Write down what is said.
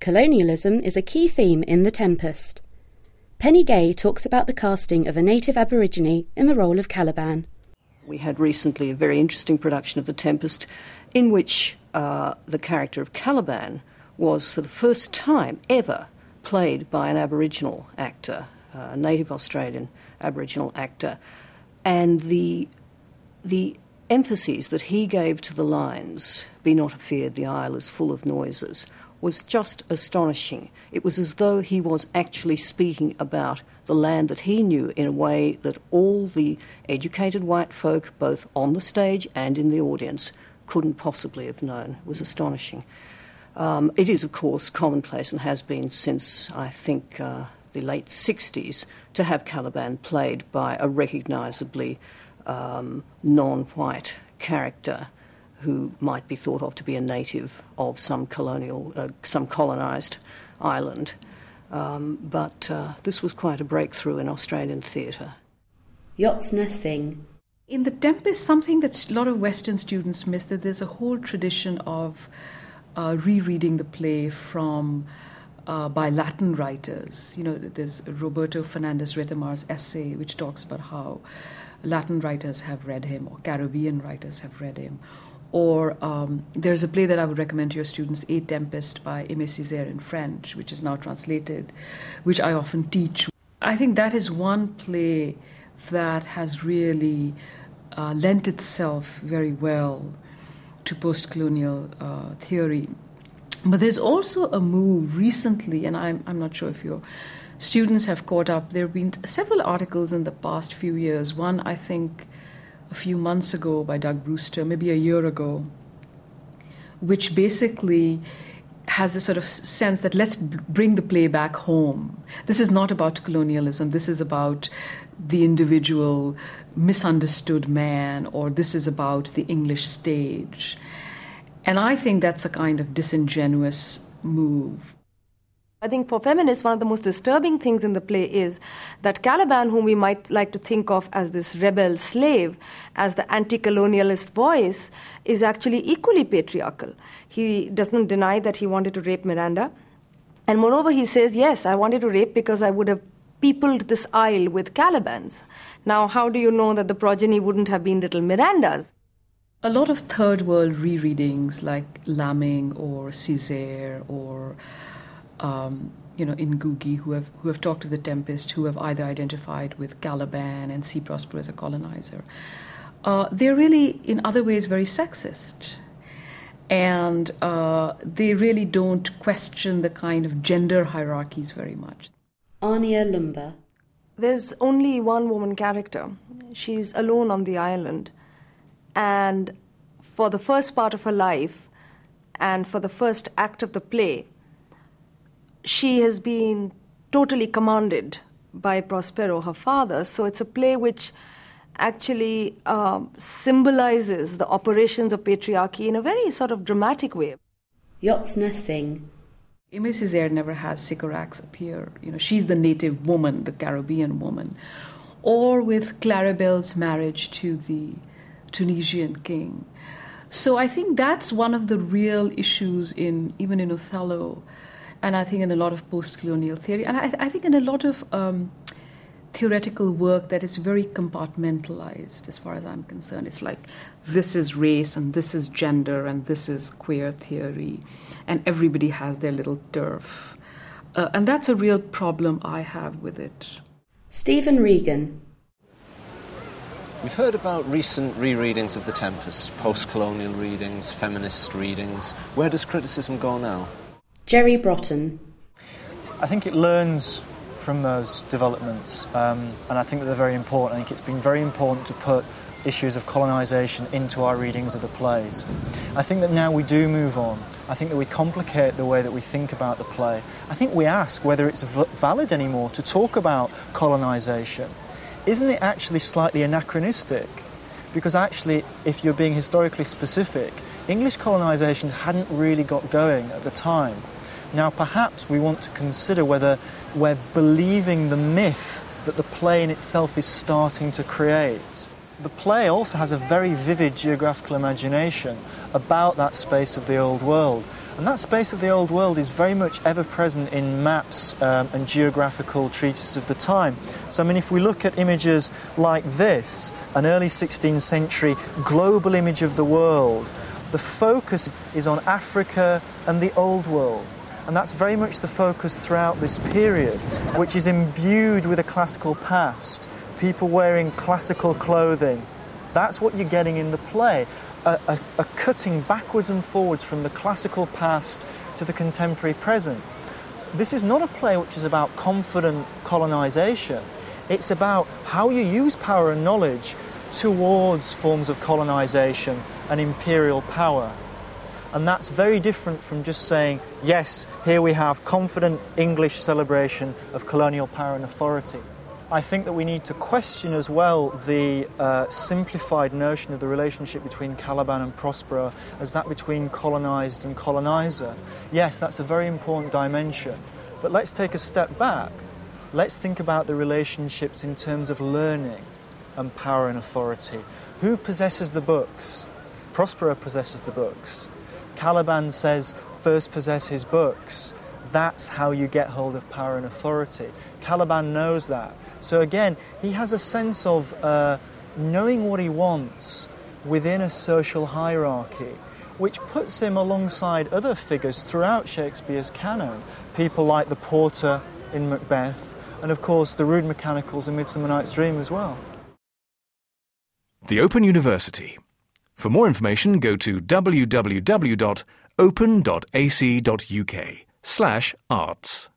Colonialism is a key theme in The Tempest. Penny Gay talks about the casting of a native Aborigine in the role of Caliban. We had recently a very interesting production of The Tempest in which uh, the character of Caliban was, for the first time ever, played by an Aboriginal actor, a native Australian Aboriginal actor. And the, the emphases that he gave to the lines, Be not afeard, the isle is full of noises, was just astonishing. It was as though he was actually speaking about the land that he knew in a way that all the educated white folk, both on the stage and in the audience, couldn't possibly have known. It was astonishing. Um, it is, of course, commonplace and has been since, I think, uh, the late 60s to have Caliban played by a recognisably um, non white character who might be thought of to be a native of some colonial, uh, some colonised island. Um, but uh, this was quite a breakthrough in Australian theatre. Jyotsna Singh. In The Tempest, something that a lot of Western students miss that there's a whole tradition of uh, rereading the play from uh, by Latin writers. You know, there's Roberto Fernandez Retamar's essay, which talks about how Latin writers have read him, or Caribbean writers have read him, or um, there's a play that I would recommend to your students, A Tempest by Aimé Césaire in French, which is now translated, which I often teach. I think that is one play that has really uh, lent itself very well to post colonial uh, theory. But there's also a move recently, and I'm, I'm not sure if your students have caught up. There have been several articles in the past few years. One, I think, a few months ago by Doug Brewster, maybe a year ago, which basically has this sort of sense that let's bring the play back home. This is not about colonialism. This is about the individual misunderstood man, or this is about the English stage. And I think that's a kind of disingenuous move. I think for feminists, one of the most disturbing things in the play is that Caliban, whom we might like to think of as this rebel slave, as the anti colonialist voice, is actually equally patriarchal. He doesn't deny that he wanted to rape Miranda. And moreover, he says, Yes, I wanted to rape because I would have peopled this isle with Calibans. Now, how do you know that the progeny wouldn't have been little Mirandas? A lot of third world rereadings like Lamming or Césaire or um, you know, in Ngugi who have who have talked to the Tempest, who have either identified with Caliban and see Prospero as a colonizer. Uh, they're really, in other ways, very sexist, and uh, they really don't question the kind of gender hierarchies very much. Ania Loomba. There's only one woman character. She's alone on the island, and for the first part of her life, and for the first act of the play, she has been totally commanded by Prospero, her father. So it's a play which actually uh, symbolizes the operations of patriarchy in a very sort of dramatic way. Jyotsna Singh. Aimé Césaire never has Sycorax appear. You know, she's the native woman, the Caribbean woman. Or with Claribel's marriage to the Tunisian king. So I think that's one of the real issues in even in Othello and I think in a lot of post-colonial theory, and I, I think in a lot of um, theoretical work that is very compartmentalized, as far as I'm concerned. It's like this is race, and this is gender, and this is queer theory, and everybody has their little turf, uh, and that's a real problem I have with it. Stephen Regan. We've heard about recent rereadings of The Tempest, post colonial readings, feminist readings. Where does criticism go now? Jerry Brotton. I think it learns from those developments, um, and I think that they're very important. I think it's been very important to put issues of colonisation into our readings of the plays. I think that now we do move on. I think that we complicate the way that we think about the play. I think we ask whether it's v- valid anymore to talk about colonisation. Isn't it actually slightly anachronistic? Because actually, if you're being historically specific, English colonisation hadn't really got going at the time. Now, perhaps we want to consider whether we're believing the myth that the play in itself is starting to create. The play also has a very vivid geographical imagination about that space of the old world, And that space of the old world is very much ever present in maps um, and geographical treatises of the time. So, I mean, if we look at images like this, an early 16th century global image of the world, the focus is on Africa and the old world. And that's very much the focus throughout this period, which is imbued with a classical past. People wearing classical clothing. That's what you're getting in the play a, a, a cutting backwards and forwards from the classical past to the contemporary present. This is not a play which is about confident colonization. It's about how you use power and knowledge towards forms of colonization and imperial power. And that's very different from just saying, yes, here we have confident English celebration of colonial power and authority. I think that we need to question as well the uh, simplified notion of the relationship between Caliban and Prospero as that between colonized and colonizer. Yes, that's a very important dimension. But let's take a step back. Let's think about the relationships in terms of learning and power and authority. Who possesses the books? Prospero possesses the books. Caliban says, first possess his books. That's how you get hold of power and authority. Caliban knows that. So again, he has a sense of uh, knowing what he wants within a social hierarchy, which puts him alongside other figures throughout Shakespeare's canon. People like the porter in Macbeth, and of course the rude mechanicals in Midsummer Night's Dream as well. The Open University. For more information, go to www.open.ac.uk slash arts.